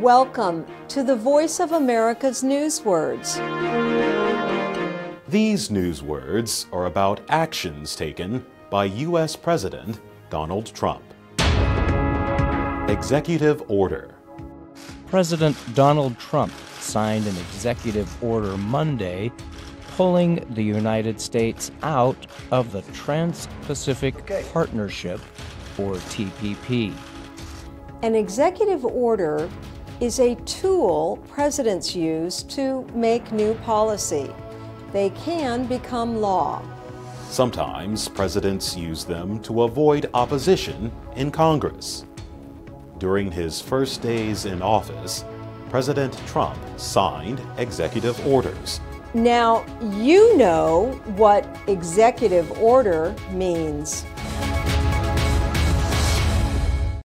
Welcome to the Voice of America's Newswords. These newswords are about actions taken by U.S. President Donald Trump. Executive Order President Donald Trump signed an executive order Monday pulling the United States out of the Trans Pacific Partnership, or TPP. An executive order is a tool presidents use to make new policy. They can become law. Sometimes presidents use them to avoid opposition in Congress. During his first days in office, President Trump signed executive orders. Now, you know what executive order means.